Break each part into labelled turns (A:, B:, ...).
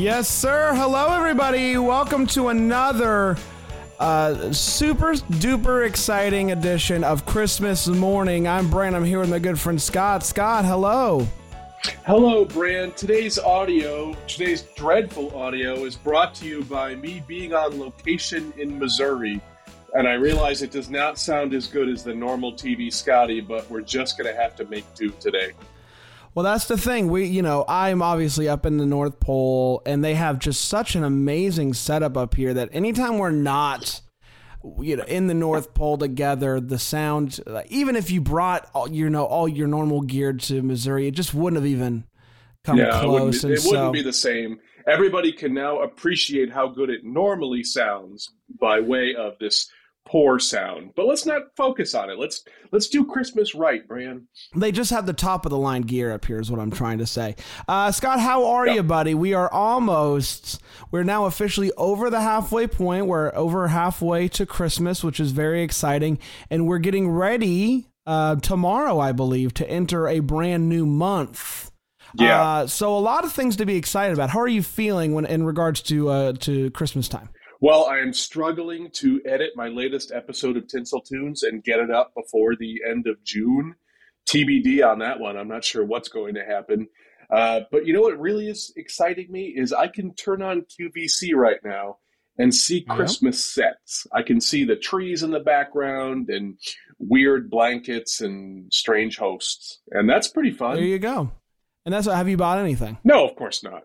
A: Yes, sir. Hello, everybody. Welcome to another uh, super duper exciting edition of Christmas morning. I'm Brand. I'm here with my good friend Scott. Scott, hello.
B: Hello, Brand. Today's audio, today's dreadful audio, is brought to you by me being on location in Missouri. And I realize it does not sound as good as the normal TV Scotty, but we're just going to have to make do today.
A: Well, that's the thing. We, you know, I'm obviously up in the North Pole, and they have just such an amazing setup up here that anytime we're not, you know, in the North Pole together, the sound, even if you brought, all, you know, all your normal gear to Missouri, it just wouldn't have even come
B: Yeah, it wouldn't,
A: close.
B: be, it wouldn't be the same. Everybody can now appreciate how good it normally sounds by way of this poor sound. But let's not focus on it. Let's let's do Christmas right, Brand.
A: They just have the top of the line gear up here, is what I'm trying to say. Uh, Scott, how are
B: Yeah.
A: you, buddy? We are almost, we're now officially over the halfway point. We're over halfway to Christmas, which is very exciting. And we're getting ready uh, tomorrow, I believe, to enter a brand new month.
B: Yeah.
A: Uh, so a lot of things to be excited about. How are you feeling when in regards to uh, to Christmas time?
B: Well, I am struggling to edit my latest episode of Tinsel Tunes and get it up before the end of June. TBD on that one. I'm not sure what's going to happen. Uh, but you know what really is exciting me is I can turn on QVC right now and see. Christmas sets. I can see the trees in the background and weird blankets and strange hosts. And that's pretty fun.
A: There you go. And that's have you bought anything?
B: no, of course not.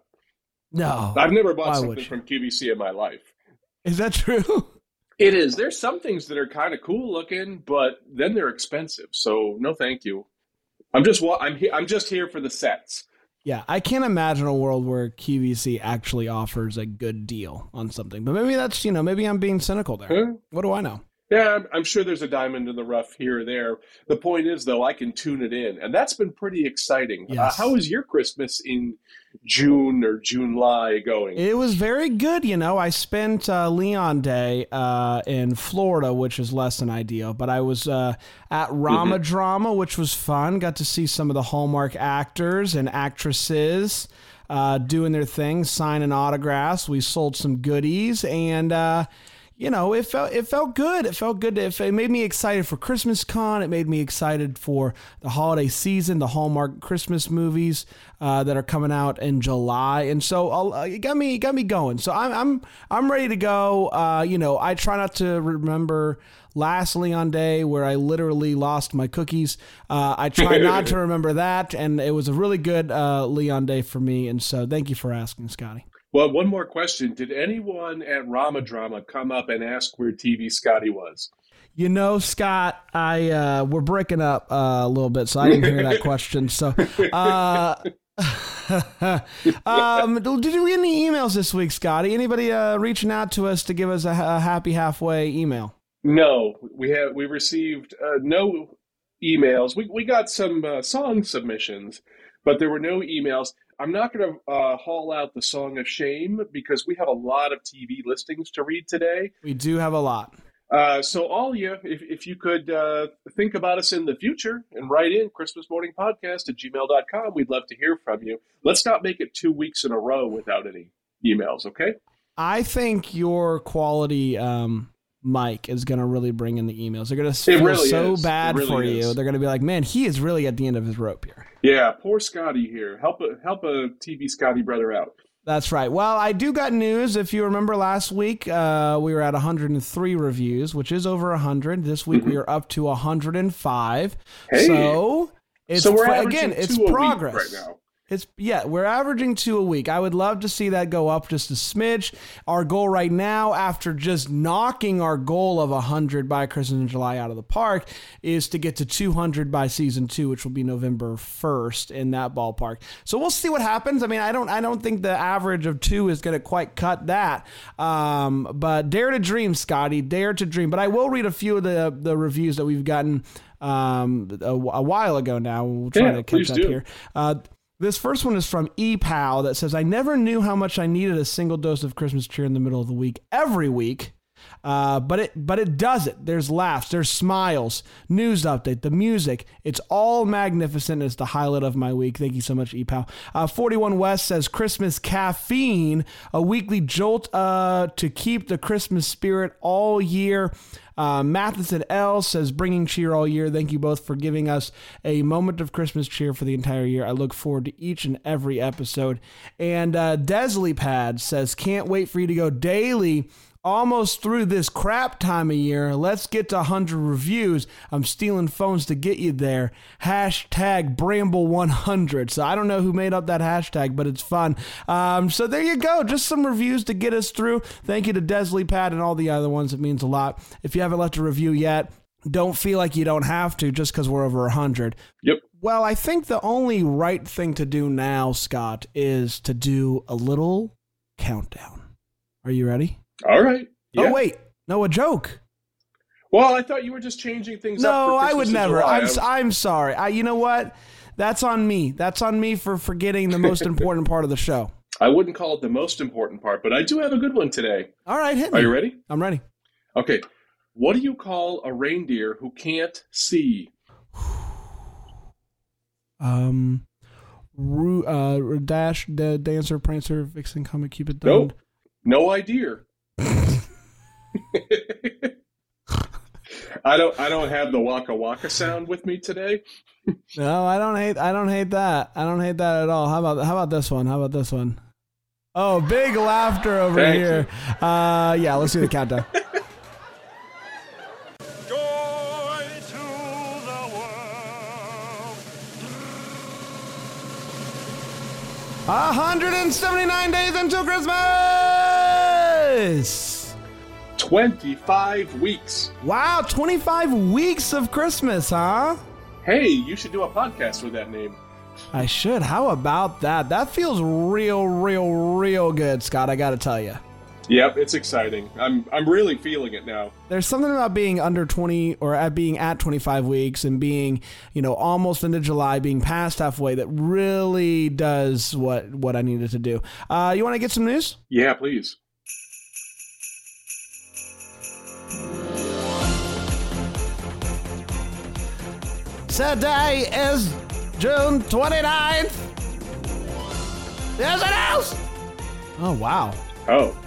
A: No.
B: I've never bought
A: Why
B: something from QVC in my life.
A: Is that true?
B: It is. There's some things that are kind of cool looking, but then they're expensive. So no, thank you. I'm just I'm he- I'm just here for the sets.
A: Yeah, I can't imagine a world where QVC actually offers a good deal on something. But maybe that's, you know, maybe I'm being cynical there.
B: Huh?
A: What do I know?
B: Yeah, I'm, sure there's a diamond in the rough here or there. The point is, though, I can tune it in, and that's been pretty exciting. Uh, how was your Christmas in June or July going?
A: It was very good, you know. I spent uh, Leon Day uh, in Florida, which is less than ideal, but I was uh, at Rama Drama, which was fun. Got to see some of the Hallmark actors and actresses uh, doing their thing, signing autographs. We sold some goodies, and uh, you know, it felt it felt good. It felt good. It, it made me excited for Christmas Con. It made me excited for the holiday season, the Hallmark Christmas movies uh, that are coming out in July, and so uh, it got me it got me going. So I'm I'm I'm ready to go. Uh, you know, I try not to remember last Leon Day where I literally lost my cookies. Uh, I try not to remember that, and it was a really good uh, Leon Day for me. And so thank you for asking, Scotty.
B: Well, one more question: Did anyone at Rama Drama come up and ask where TV Scotty was?
A: You know, Scott, I uh, we're breaking up uh, a little bit, so I didn't hear that question. So, uh, um, did you get any emails this week, Scotty? Anybody uh, reaching out to us to give us a, a happy halfway email?
B: No, we have we received uh, no emails. We we got some uh, song submissions, but there were no emails. I'm not going to uh, haul out the song of shame because we have a lot of TV listings to read today.
A: We do have a lot.
B: Uh, so all you, if, if you could uh, think about us in the future and write in Christmas morning podcast at gmail.com, we'd love to hear from you. Let's not make it two weeks in a row without any emails, okay?
A: I think your quality um, mic is going to really bring in the emails. They're going to feel
B: really
A: so
B: is.
A: Bad
B: really
A: for
B: is.
A: you. They're going to be like, man, he is really at the end of his rope here.
B: Yeah, poor Scotty here. Help a help a TV Scotty brother out.
A: That's right. Well, I do got news. If you remember last week, uh, we were at 103 reviews, which is over 100. This week we are up to 105.
B: Hey.
A: So it's
B: so we're
A: again, it's
B: two a week
A: progress.
B: right now.
A: It's yeah, we're averaging two a week. I would love to see that go up just a smidge. Our goal right now, after just knocking our goal of hundred by Christmas in July out of the park, is to get to two hundred by season two, which will be November first in that ballpark. So we'll see what happens. I mean, I don't, I don't think the average of two is going to quite cut that. Um, but dare to dream, Scotty, dare to dream. But I will read a few of the the reviews that we've gotten um, a, a while ago now. We'll try
B: Yeah,
A: to catch up
B: do.
A: here. Uh, this first one is from ePal that says, I never knew how much I needed a single dose of Christmas cheer in the middle of the week every week. Uh, but it but it does it. There's laughs, there's smiles, news update, the music. It's all magnificent. It's the highlight of my week. Thank you so much, ePal. Uh, 41 West says Christmas caffeine, a weekly jolt uh, to keep the Christmas spirit all year. Uh, Matheson L says, bringing cheer all year. Thank you both for giving us a moment of Christmas cheer for the entire year. I look forward to each and every episode. And uh, Desley Pad says, can't wait for you to go daily. Almost through this crap time of year. Let's get to 100 reviews. I'm stealing phones to get you there. Hashtag Bramble100. So I don't know who made up that hashtag, but it's fun. Um, so there you go. Just some reviews to get us through. Thank you to Desley Pad and all the other ones. It means a lot. If you haven't left a review yet, don't feel like you don't have to just because we're over 100.
B: Yep.
A: Well, I think the only right thing to do now, Scott, is to do a little countdown. Are you ready?
B: All right. Yeah.
A: Oh, wait. No, a joke.
B: Well, I thought you were just changing things up.
A: No, I would never.
B: July.
A: I'm, I'm sorry. I, you know what? That's on me. That's on me for forgetting the most important part of the show.
B: I wouldn't call it the most important part, but I do have a good one today.
A: All right, hit me.
B: Are you ready?
A: I'm ready.
B: Okay. What do you call a reindeer who can't see?
A: Um, Ru, uh, Dash, the Dancer, Prancer, Vixen, Comet, Cupid,
B: Nope. No idea. I don't. I don't have the waka waka sound with me today.
A: No, I don't hate. I don't hate that. I don't hate that at all. How about how about this one? How about this one? Oh, big laughter over
B: Thank
A: here. Uh, yeah, let's do the countdown.
C: Joy to the world.
A: 179 days until Christmas.
B: Twenty-five weeks.
A: Wow, 25 weeks of Christmas, huh?
B: Hey, you should do a podcast with that name.
A: I should. How about that? That feels real, real, real good, Scott. I got to tell you.
B: Yep, it's exciting. I'm. I'm really feeling it now.
A: There's something about being under 20 or at being at 25 weeks and being, you know, almost into July, being past halfway that really does what what I needed to do. Uh, you want to get some news?
B: Yeah, please.
A: Today is June 29th. There's an house. Oh wow.
B: Oh,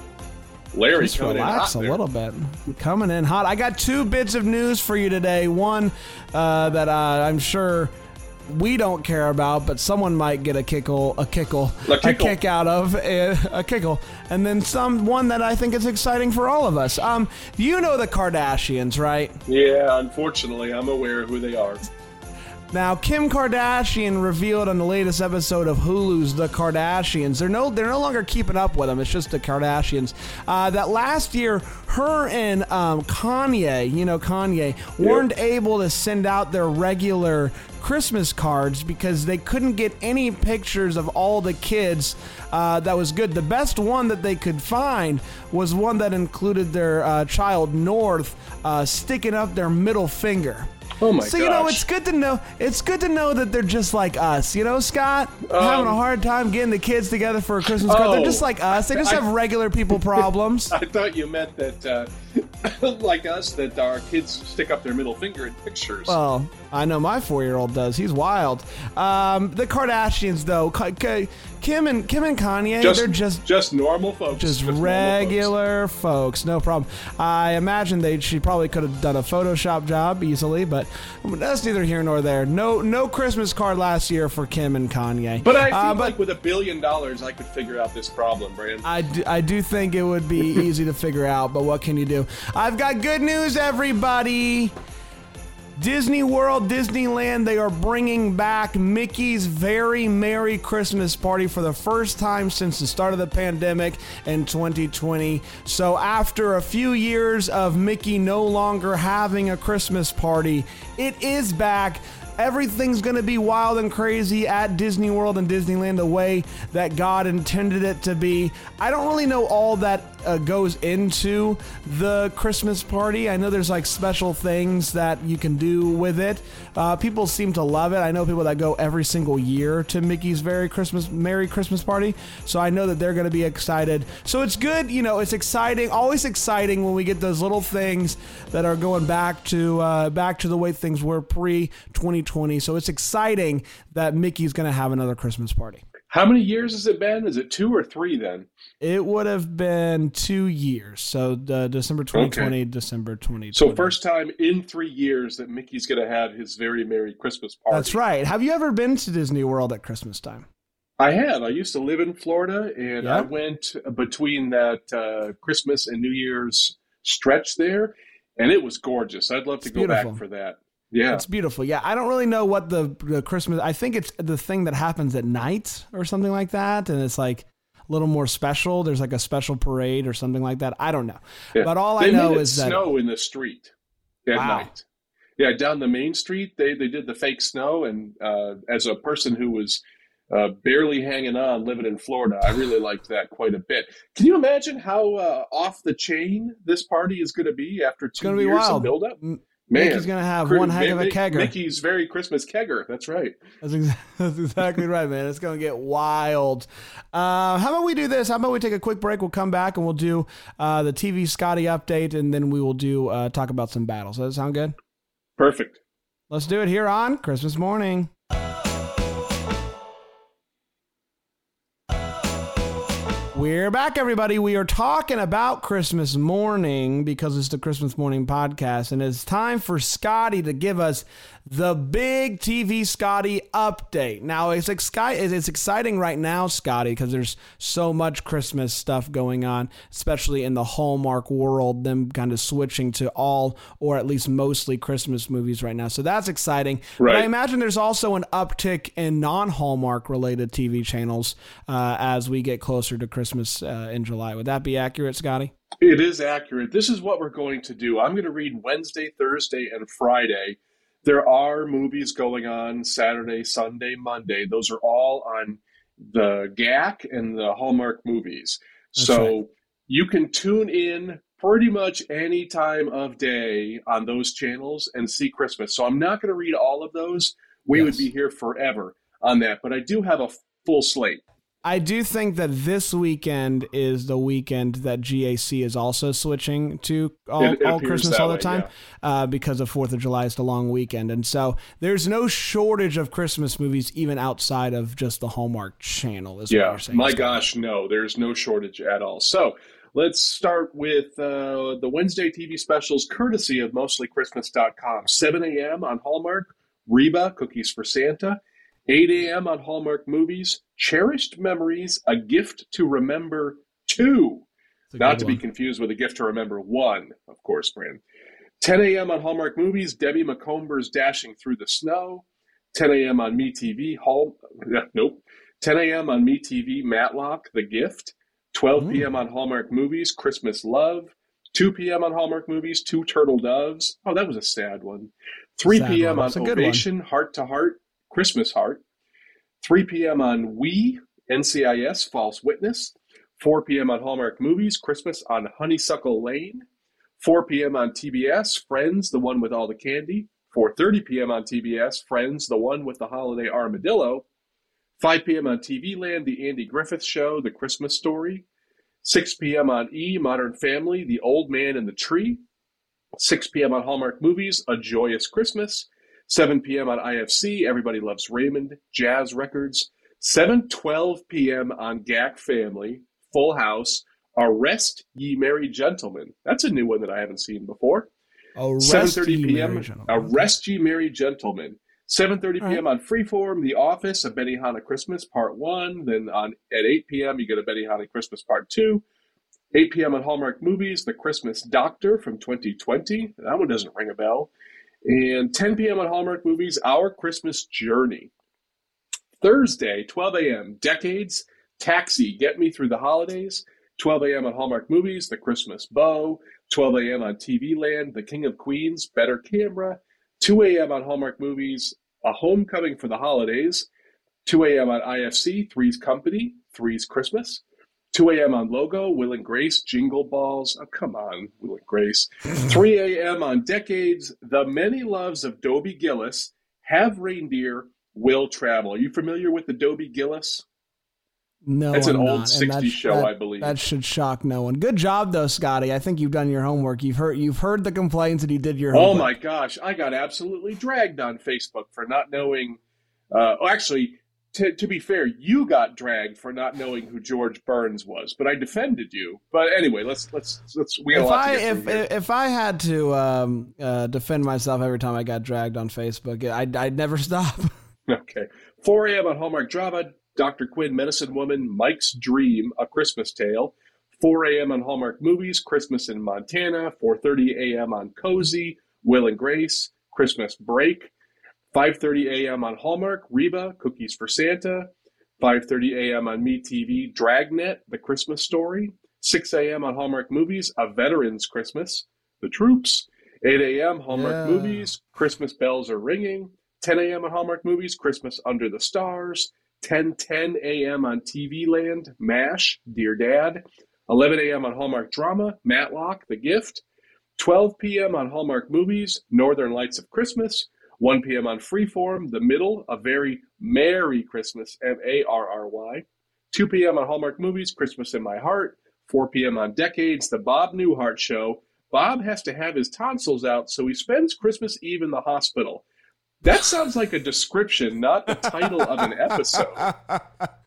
B: Larry's
A: Just
B: coming in
A: relax
B: hot
A: a
B: there.
A: little bit. Coming in hot. I got two bits of news for you today. One uh, that uh, I'm sure we don't care about, but someone might get a kickle, a kickle,
B: A kickle.
A: kick out of a kickle, and then some one that I think is exciting for all of us. Um, you know the Kardashians, right?
B: Yeah, unfortunately, I'm aware who they are.
A: Now, Kim Kardashian revealed on the latest episode of Hulu's The Kardashians. They're no, they're no longer keeping up with them. It's just the Kardashians. Uh, that last year, her and um, Kanye, you know Kanye, weren't able to send out their regular Christmas cards because they couldn't get any pictures of all the kids. Uh, that was good. The best one that they could find was one that included their uh, child North uh, sticking up their middle finger.
B: Oh my
A: So you know, it's good to know. It's good to know that they're just like us. You know, Scott, having a hard time getting the kids together for a Christmas card. They're
B: Um, Oh.
A: just like us. They just
B: I-
A: have regular people problems.
B: I thought you meant that, uh, like us, that our kids stick up their middle finger in pictures.
A: well, I know my four-year-old does. He's wild. Um, the Kardashians, though, Kim and Kim and Kanye,
B: just,
A: they're just
B: just normal folks.
A: just
B: folks.
A: regular folks. no problem. I imagine they she probably could have done a Photoshop job easily, but that's neither here nor there. No, no Christmas card last year for Kim and Kanye.
B: But I feel
A: Uh,
B: like with a billion dollars, I could figure out this problem, Brand.
A: I do, I do think it would be easy to figure out, but what can you do? I've got good news, everybody. Disney World, Disneyland, they are bringing back Mickey's Very Merry Christmas Party for the first time since the start of the pandemic in 2020. So, after a few years of Mickey no longer having a Christmas party, it is back. Everything's going to be wild and crazy at Disney World and Disneyland the way that God intended it to be. I don't really know all that uh, goes into the Christmas party. I know there's like special things that you can do with it. Uh, people seem to love it. I know people that go every single year to Mickey's Very Christmas Merry Christmas Party, so I know that they're going to be excited. So it's good, you know, it's exciting. Always exciting when we get those little things that are going back to uh, back to the way things were pre 2020. So it's exciting that Mickey's going to have another Christmas party.
B: How many years has it been? Is it two or three then?
A: It would have been two years. So uh, December 2020, December 2020.
B: So first time in three years that Mickey's going to have his very merry Christmas party.
A: That's right. Have you ever been to Disney World at Christmas time?
B: I have. I used to live in Florida, and
A: Yeah.
B: I went between that uh, Christmas and New Year's stretch there, and it was gorgeous. I'd love to
A: It's
B: go
A: beautiful.
B: back for that. Yeah.
A: It's beautiful. Yeah, I don't really know what the, the Christmas. I think it's the thing that happens at night or something like that, and it's like a little more special. There's like a special parade or something like that. I don't know,
B: Yeah.
A: but all
B: they
A: I know is that
B: snow in the street at
A: Wow.
B: night. Yeah, down the main street, they they did the fake snow, and uh, as a person who was uh, barely hanging on living in Florida, I really liked that quite a bit. Can you imagine how uh, off the chain this party is going to be after two years
A: wild.
B: of build up?
A: M-
B: Man,
A: Mickey's gonna have one heck of a kegger.
B: Mickey's very Christmas kegger. That's right.
A: That's, that's exactly right, man. It's to get wild. Uh, how about we do this? How about we take a quick break? We'll come back and we'll do uh, the TV Scotty update, and then we will do uh, talk about some battles. Does that sound good?
B: Perfect.
A: Let's do it here on Christmas morning. We're back, everybody. We are talking about Christmas morning because it's the Christmas morning podcast, and it's time for Scotty to give us the big TV Scotty update. Now, it's, exci- it's exciting right now, Scotty, because there's so much Christmas stuff going on, especially in the Hallmark world, them kind of switching to all or at least mostly Christmas movies right now. So that's exciting. But I imagine there's also an uptick in non Hallmark related TV channels uh, as we get closer to Christmas uh, in July. Would that be accurate, Scotty?
B: It is accurate. This is what we're going to do. I'm going to read Wednesday, Thursday, and Friday. There are movies going on Saturday, Sunday, Monday. Those are all on the GAC and the Hallmark movies.
A: That's
B: so
A: right.
B: you can tune in pretty much any time of day on those channels and see Christmas. So I'm not going to read all of those. We would be here forever on that. But I do have a full slate.
A: I do think that this weekend is the weekend that GAC is also switching to all,
B: It- it
A: all Christmas all the
B: way,
A: time
B: yeah.
A: uh, because of Fourth of July is the long weekend, and so there's no shortage of Christmas movies even outside of just the Hallmark Channel. Is what
B: Yeah,
A: you're saying?
B: my gosh, no, there's no shortage at all. So let's start with uh, the Wednesday TV specials, courtesy of mostlychristmas.com. 7 a.m. on Hallmark, Reba, Cookies for Santa. 8 a.m. on Hallmark Movies, Cherished Memories, A Gift to Remember 2. Not to be confused with A Gift to Remember 1, of course, Brand. 10 a.m. on Hallmark Movies, Debbie Macomber's Dashing Through the Snow. 10 a.m. on MeTV, Hall, nope. 10 a.m. on MeTV, Matlock, The Gift. 12
A: Mm.
B: p.m. on Hallmark Movies, Christmas Love. 2 p.m. on Hallmark Movies, Two Turtle Doves. Oh, that was a sad one. 3
A: Sad
B: p.m.
A: one.
B: on
A: It's a good one.
B: Ovation, Heart to Heart, Christmas Heart. 3 p.m. on We, NCIS, False Witness. 4 p.m. on Hallmark Movies, Christmas on Honeysuckle Lane. 4 p.m. on TBS, Friends, the one with all the candy. 4.30 p.m. on TBS, Friends, the one with the holiday armadillo. 5 p.m. on TV Land, The Andy Griffith Show, The Christmas Story. 6 p.m. on E, Modern Family, The Old Man and the Tree. 6 p.m. on Hallmark Movies, A Joyous Christmas. 7 p.m. on IFC, Everybody Loves Raymond, Jazz Records. 7.12 p.m. on GAC Family, Full House, Arrest Ye Merry Gentlemen. That's a new one that I haven't seen before.
A: Arrest
B: 7:30
A: Ye
B: p.m. Arrest Ye Merry Gentlemen. 7:30
A: All
B: p.m. on Freeform, The Office, A Benihana Christmas Part One. Then on at 8 p.m. you get a Benihana Christmas Part Two. 8 p.m. on Hallmark Movies, The Christmas Doctor from 2020. That one doesn't ring a bell. And 10 p.m. on Hallmark Movies, Our Christmas Journey. Thursday, 12 a.m., Decades, Taxi, Get Me Through the Holidays. 12 a.m. on Hallmark Movies, The Christmas Bow. 12 a.m. on TV Land, The King of Queens, Better Camera. 2 a.m. on Hallmark Movies, A Homecoming for the Holidays. 2 a.m. on IFC, Three's Company, Three's Christmas. 2 a.m. on Logo, Will and Grace, Jingle Balls. Oh, come on, Will and Grace. 3 a.m. on Decades, The Many Loves of Dobie Gillis, Have Reindeer, Will Travel. Are you familiar with the Dobie Gillis?
A: No,
B: It's an
A: I'm
B: old
A: not.
B: 60s show,
A: that-
B: I believe.
A: That should shock no one. Good job, though, Scotty. I think you've done your homework. You've heard you've heard the complaints, and you did your
B: Oh
A: homework.
B: my gosh, I got absolutely dragged on Facebook for not knowing. Uh, oh, actually, to, to be fair, you got dragged for not knowing who George Burns was, but I defended you. But anyway, let's let's let's we
A: If I if if I had to um, uh, defend myself every time I got dragged on Facebook, I'd I'd never stop.
B: Okay. 4 a.m. on Hallmark Drama, Dr. Quinn, Medicine Woman, Mike's Dream, A Christmas Tale. 4 a.m. on Hallmark Movies, Christmas in Montana. 4.30 a.m. on Cozy, Will and Grace, Christmas Break. 5.30 a.m. on Hallmark, Reba, Cookies for Santa. 5.30 a.m. on MeTV, Dragnet, The Christmas Story. 6 a.m. on Hallmark Movies, A Veteran's Christmas, The Troops. 8 a.m. Hallmark
A: Yeah.
B: Movies, Christmas Bells Are Ringing. 10 a.m. on Hallmark Movies, Christmas Under the Stars. 10:10 a.m. on TV Land, MASH, Dear Dad. 11 a.m. on Hallmark Drama, Matlock, The Gift. 12 p.m. on Hallmark Movies, Northern Lights of Christmas. 1 p.m. on Freeform, The Middle, A Very Merry Christmas, M-A-R-R-Y. 2 p.m. on Hallmark Movies, Christmas in My Heart. 4 p.m. on Decades, The Bob Newhart Show. Bob has to have his tonsils out, so he spends Christmas Eve in the hospital. That sounds like a description, not the title of an episode.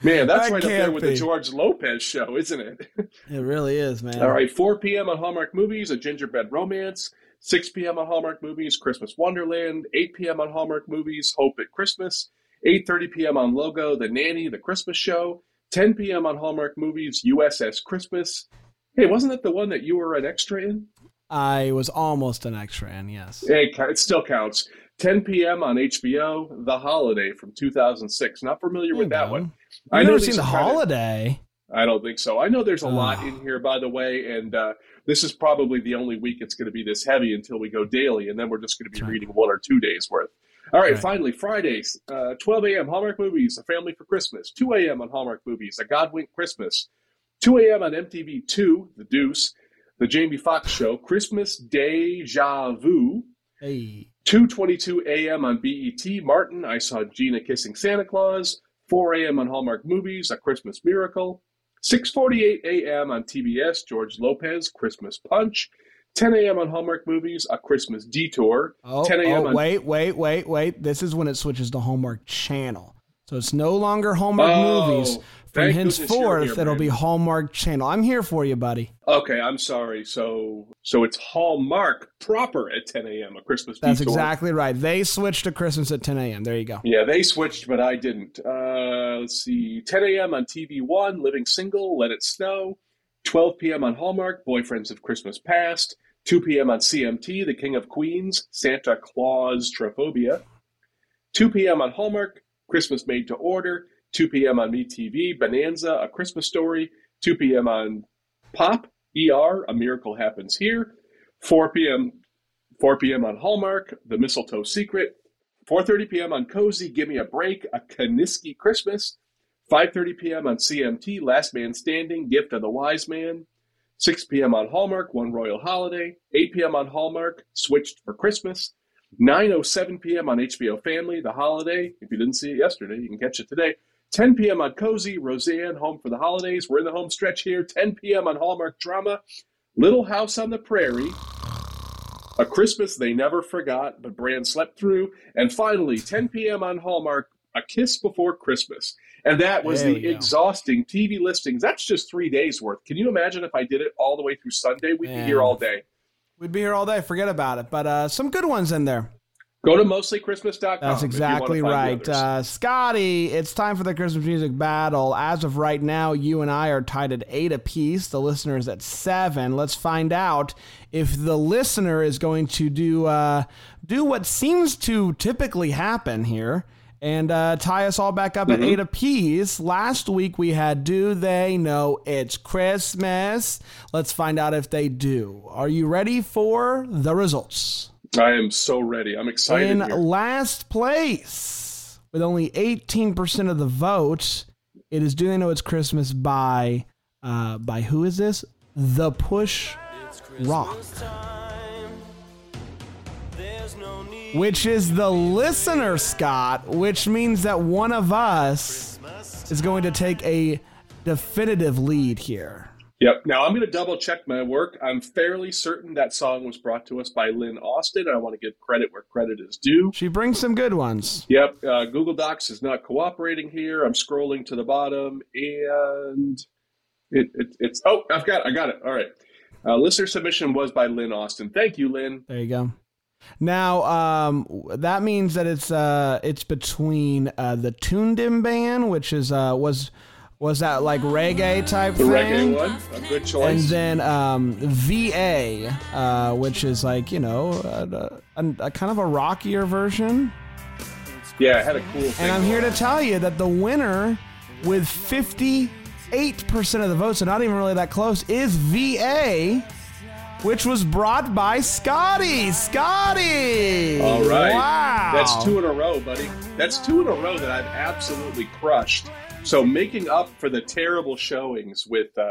B: Man, that's
A: That
B: right up there
A: can't
B: with
A: be.
B: the George Lopez show, isn't it?
A: It really is, man.
B: All right, 4 p.m. on Hallmark Movies, A Gingerbread Romance. 6 p.m. on Hallmark Movies, Christmas Wonderland. 8 p.m. on Hallmark Movies, Hope at Christmas. 8.30 p.m. on Logo, The Nanny, The Christmas Show. 10 p.m. on Hallmark Movies, USS Christmas. Hey, wasn't that the one that you were an extra in?
A: I was almost an extra in, yes.
B: It, it still counts. 10 p.m. on HBO, The Holiday from 2006. Not familiar with that
A: go.
B: one.
A: I've never seen the holiday.
B: I don't think so. I know there's a lot in here, by the way, and uh, this is probably the only week it's going to be this heavy until we go daily, and then we're just going to be
A: right.
B: reading one or two days worth. All right,
A: Right.
B: finally, Fridays, uh, 12 a.m. Hallmark Movies, A Family for Christmas. 2 a.m. on Hallmark Movies, A Godwink Christmas. 2 a.m. on MTV2, The Deuce, The Jamie Foxx Show, Christmas Deja Vu.
A: Hey.
B: 2:22 a.m. on BET. Martin, I saw Gina kissing Santa Claus. 4 a.m. on Hallmark Movies, A Christmas Miracle. 6:48 a.m. on TBS, George Lopez, Christmas Punch. 10 a.m. on Hallmark Movies, A Christmas Detour.
A: Oh,
B: 10 a.m.
A: oh,
B: on
A: wait, wait, wait, wait. This is when it switches to Hallmark Channel. So it's no longer Hallmark
B: Oh,
A: movies. From
B: thank goodness you're
A: henceforth,
B: here,
A: it'll be Hallmark Channel. I'm here for you, buddy.
B: Okay, I'm sorry. So so it's Hallmark proper at 10 a.m. A Christmas
A: That's
B: Detour.
A: exactly right. They switched to Christmas at 10 a.m. There you go.
B: Yeah, they switched, but I didn't. Uh, let's see. 10 a.m. on TV One, Living Single, Let It Snow. 12 p.m. on Hallmark, Boyfriends of Christmas Past. 2 p.m. on CMT, The King of Queens, Santa Claus Trophobia. 2 p.m. on Hallmark, Christmas Made to Order. 2 p.m. on MeTV, Bonanza, A Christmas Story. 2 p.m. on Pop, ER, A Miracle Happens Here. 4 p.m. 4 p.m. on Hallmark, The Mistletoe Secret. 4:30 p.m. on Cozy, Give Me a Break, A Kanisky Christmas. 5:30 p.m. on CMT, Last Man Standing, Gift of the Wise Man. 6 p.m. on Hallmark, One Royal Holiday. 8 p.m. on Hallmark, Switched for Christmas. 9:07 p.m. on HBO Family, The Holiday. If you didn't see it yesterday, you can catch it today. 10 p.m. on Cozy, Roseanne, Home for the Holidays. We're in the home stretch here. 10 p.m. on Hallmark Drama, Little House on the Prairie. A Christmas They Never Forgot, but Brand slept through. And finally, 10 p.m. on Hallmark, A Kiss Before Christmas. And that was
A: There
B: the exhausting TV listings. That's just three days worth. Can you imagine if I did it all the way through Sunday? We'd be here all day.
A: We'd be here all day. Forget about it. But uh, some good ones in there.
B: Go to mostlychristmas.com.
A: That's exactly right. Uh, Scotty, it's time for the Christmas music battle. As of right now, you and I are tied at eight apiece. The listener is at seven. Let's find out if the listener is going to do uh, do what seems to typically happen here and uh, tie us all back up
B: Mm-hmm.
A: at eight apiece. Last week we had Do They Know It's Christmas? Let's find out if they do. Are you ready for the results?
B: I am so ready. I'm excited.
A: In
B: here.
A: last place, with only 18% of the vote, it is Do They Know It's Christmas by, uh, by who is this? The Push Rock. Which is the listener, Scott, which means that one of us is going to take a definitive lead here.
B: Yep. Now I'm going to double check my work. I'm fairly certain that song was brought to us by Lynn Austin. I want to give credit where credit is due.
A: She brings some good ones.
B: Yep. Uh, Google Docs is not cooperating here. I'm scrolling to the bottom, and it, it, it's oh, I've got I got it. All right. Uh, listener submission was by Lynn Austin. Thank you, Lynn.
A: There you go. Now, um, that means that it's uh, it's between uh, the Tundim band, which is uh, was was that like reggae type
B: The
A: thing,
B: reggae one, a good
A: and then um, VA, uh, which is like you know a, a, a kind of a rockier version.
B: yeah, it had a cool. Thing
A: And I'm here to tell you that the winner with 58% of the votes, so not even really that close, is VA, which was brought by Scotty. Scotty!
B: All right.
A: Wow.
B: That's two in a row, buddy. That's two in a row that I've absolutely crushed. So making up for the terrible showings with uh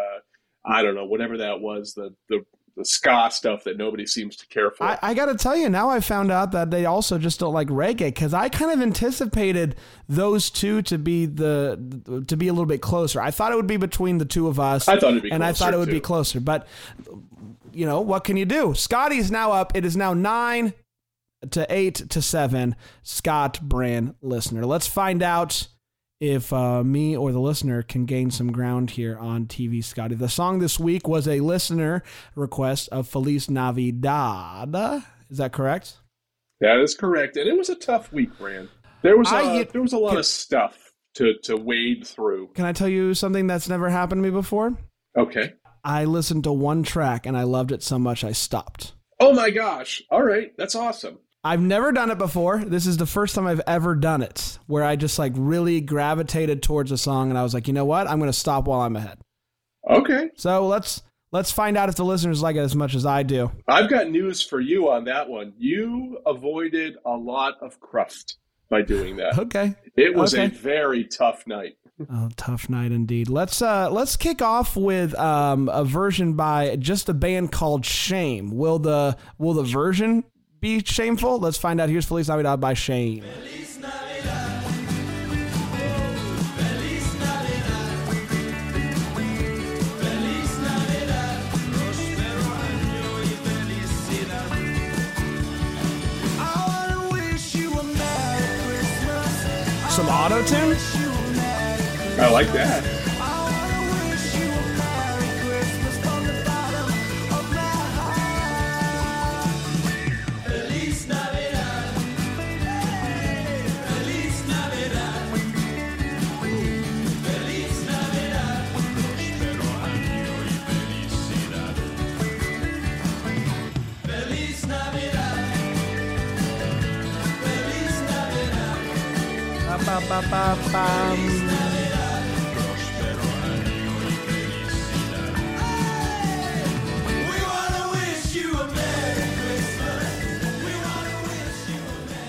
B: I don't know, whatever that was, the the the ska stuff that nobody seems to care for.
A: I, I got to tell you, now I found out that they also just don't like reggae because I kind of anticipated those two to be the to be a little bit closer. I thought it would be between the two of us.
B: I thought it'd be
A: and I thought it would be closer. But you know what can you do? Scotty's now up. It is now nine to eight to seven. Scott Brand listener. Let's find out if uh, me or the listener can gain some ground here on TV, Scotty. The song this week was a listener request of Feliz Navidad. Is that correct?
B: that is correct. And it was a tough week, Rand. There was a,
A: I- you-
B: there was a lot of stuff to to wade through.
A: Can I tell you something that's never happened to me before?
B: Okay.
A: I listened to one track and I loved it so much I stopped.
B: Oh my gosh. All right. That's awesome.
A: I've never done it before. This is the first time I've ever done it where I just like really gravitated towards a song and I was like, you know what? I'm going to stop while I'm ahead.
B: Okay.
A: So let's let's find out if the listeners like it as much as I do.
B: I've got news for you on that one. You avoided a lot of crust by doing that.
A: Okay.
B: It was a very tough night.
A: Oh, tough night indeed. Let's uh let's kick off with um a version by just a band called Shame. Will the will the version be shameful? Let's find out. Here's Feliz Navidad by Shame. Some auto tune?
B: I like that.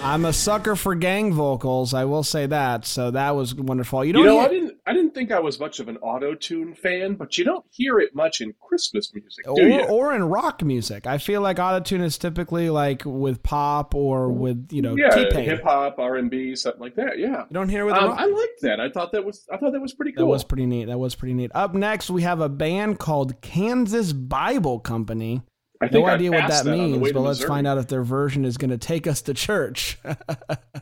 B: I'm a sucker for gang vocals. I will say that. So that was wonderful. You You
A: don't
B: know,
A: hear-
B: I didn't. I didn't think I was much of an auto tune fan, but you don't hear it much in Christmas music, do
A: or,
B: you?
A: or in rock music. I feel like auto tune is typically like with pop or with you know
B: yeah, hip hop, R and B, something like that. Yeah,
A: You don't hear it with
B: um,
A: rock.
B: I liked that. I thought that was. I thought that was pretty
A: That was pretty neat. That was pretty neat. Up next, we have a band called Kansas Bible Company.
B: I think
A: No
B: I
A: idea what
B: passed
A: that means, but
B: to
A: let's find out if their version is going to take us to church.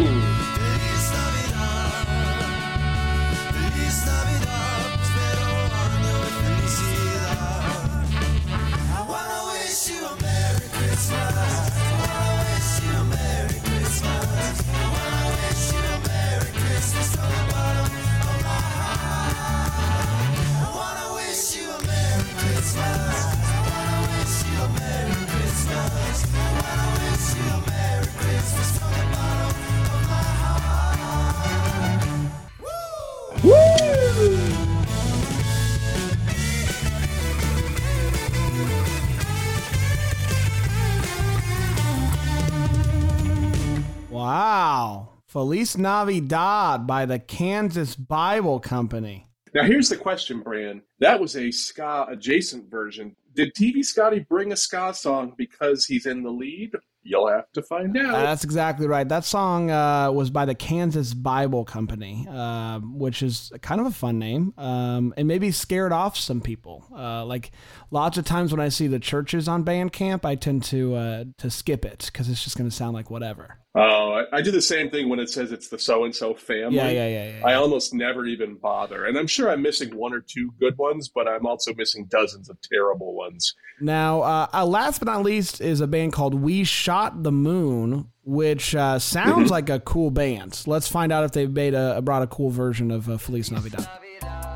A: Feliz Navidad by the Kansas Bible Company.
B: Now, here's the question, Bran. That was a ska adjacent version. Did TV Scotty bring a ska song because he's in the lead? You'll have to find out.
A: Uh, that's exactly right. That song uh, was by the Kansas Bible Company, uh, which is kind of a fun name, um, and maybe scared off some people. Uh, like lots of times when I see the churches on Bandcamp, I tend to uh, to skip it because it's just going to sound like whatever.
B: Oh, I, I do the same thing when it says it's the so and so family.
A: Yeah, yeah, yeah, yeah.
B: I almost never even bother. And I'm sure I'm missing one or two good ones, but I'm also missing dozens of terrible ones.
A: Now, uh, uh, last but not least, is a band called We Shot the Moon, which uh, sounds like a cool band. Let's find out if they've made a brought a cool version of uh, Feliz Navidad.
D: Feliz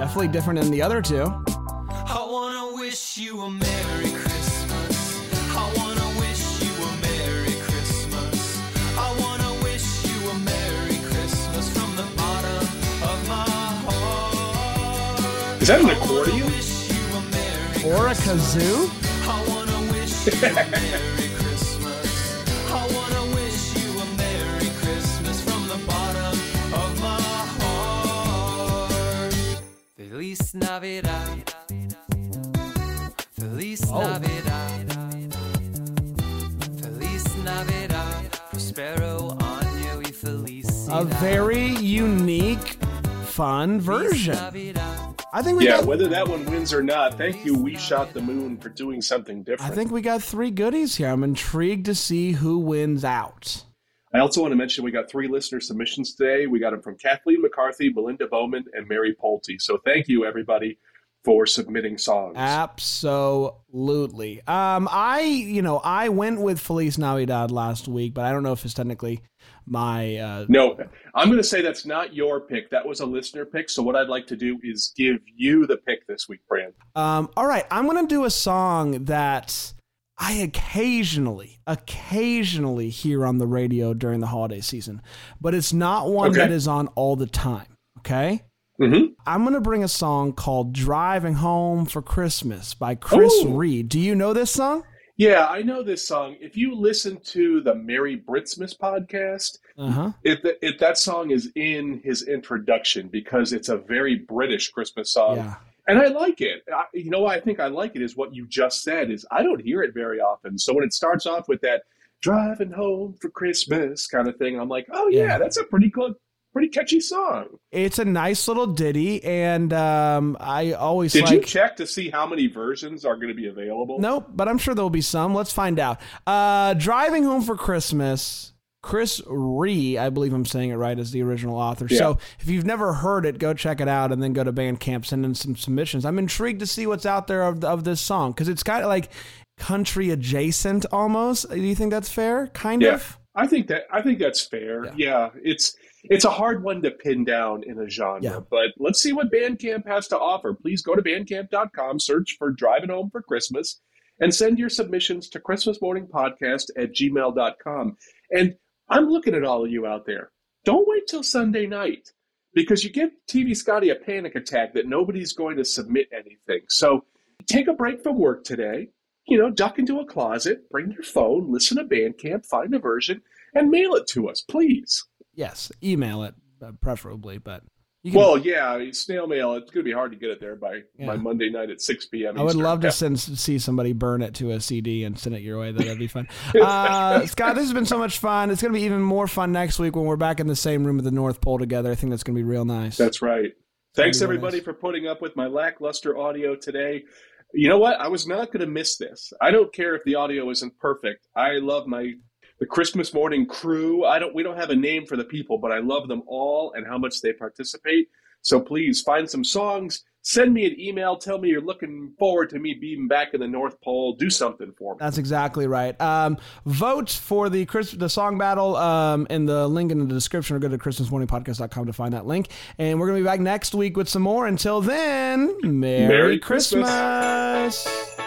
A: Definitely different than the other two.
E: I wanna wish you a Merry Christmas. I wanna wish you a Merry Christmas. I wanna wish you a Merry Christmas from the bottom of my heart.
B: Is that an
E: I wanna
B: accordion?
E: wish you a Merry
A: Or a kazoo?
D: Feliz Navidad. Feliz
A: Oh.
D: Navidad. Feliz Navidad. Prospero año y felicidad.
A: A very unique, fun version. I think we
B: Yeah,
A: got.
B: whether that one wins or not, thank you, We Shot the Moon, for doing something different.
A: I think we got three goodies here. I'm intrigued to see who wins out.
B: I also want to mention we got three listener submissions today. We got them from Kathleen McCarthy, Melinda Bowman, and Mary Pulte. So thank you, everybody, for submitting songs.
A: Absolutely. Um, I, you know, I went with Feliz Navidad last week, but I don't know if it's technically my. Uh,
B: No, I'm going to say that's not your pick. That was a listener pick. So what I'd like to do is give you the pick this week, Brand.
A: um, all right, I'm gonna do a song that I occasionally, occasionally hear on the radio during the holiday season, but it's not one
B: Okay.
A: that is on all the time. Okay.
B: Mm-hmm.
A: I'm gonna bring a song called "Driving Home for Christmas" by Chris
B: Ooh.
A: Reed. Do you know this song?
B: Yeah, I know this song. If you listen to the Mary Britsmas podcast,
A: Uh huh.
B: if, the, if that song is in his introduction because it's a very British Christmas song,
A: Yeah.
B: And I like it. I, you know, why I think I like it is what you just said. Is I don't hear it very often. So when it starts off with that "driving home for Christmas" kind of thing, I'm like, oh yeah,
A: Yeah.
B: that's a pretty cool, pretty catchy song.
A: It's a nice little ditty, and um, I always
B: Did
A: like.
B: you check to see how many versions are going to be available?
A: Nope, but I'm sure there'll be some. Let's find out. Uh, Driving Home for Christmas. Chris Rea, I believe I'm saying it right, is the original author.
B: Yeah.
A: So if you've never heard it, go check it out and then go to Bandcamp, send in some submissions. I'm intrigued to see what's out there of, of this song because it's kind of like country adjacent almost. Do you think that's fair? Kind
B: Yeah.
A: of?
B: I think that I think that's fair.
A: Yeah.
B: Yeah. it's it's a hard one to pin down in a genre,
A: Yeah.
B: but let's see what Bandcamp has to offer. Please go to bandcamp.com, search for Driving Home for Christmas, and send your submissions to Christmas Morning Podcast at gmail.com. And I'm looking at all of you out there. Don't wait till Sunday night because you give TV Scotty a panic attack that nobody's going to submit anything. So take a break from work today. You know, duck into a closet, bring your phone, listen to Bandcamp, find a version, and mail it to us, please.
A: Yes. Email it, uh, preferably, but can.
B: Well, yeah, snail mail. It's going to be hard to get it there by,
A: Yeah.
B: by Monday night at 6 p.m.
A: I would
B: Eastern.
A: love to send see somebody burn it to a CD and send it your way. That'd be fun. Uh, Scott, this has been so much fun. It's going to be even more fun next week when we're back in the same room at the North Pole together. I think that's going to be real nice.
B: That's right. Thanks, everybody,
A: nice.
B: for putting up with my lackluster audio today. You know what? I was not going to miss this. I don't care if the audio isn't perfect. I love my the Christmas morning crew. I don't. We don't have a name for the people, but I love them all and how much they participate. So please find some songs. Send me an email. Tell me you're looking forward to me being back in the North Pole. Do something for me.
A: That's exactly right. Um, vote for the Chris, the song battle um, in the link in the description or go to christmasmorningpodcast.com to find that link. And we're going to be back next week with some more. Until then, Merry,
B: Merry
A: Christmas.
B: Christmas.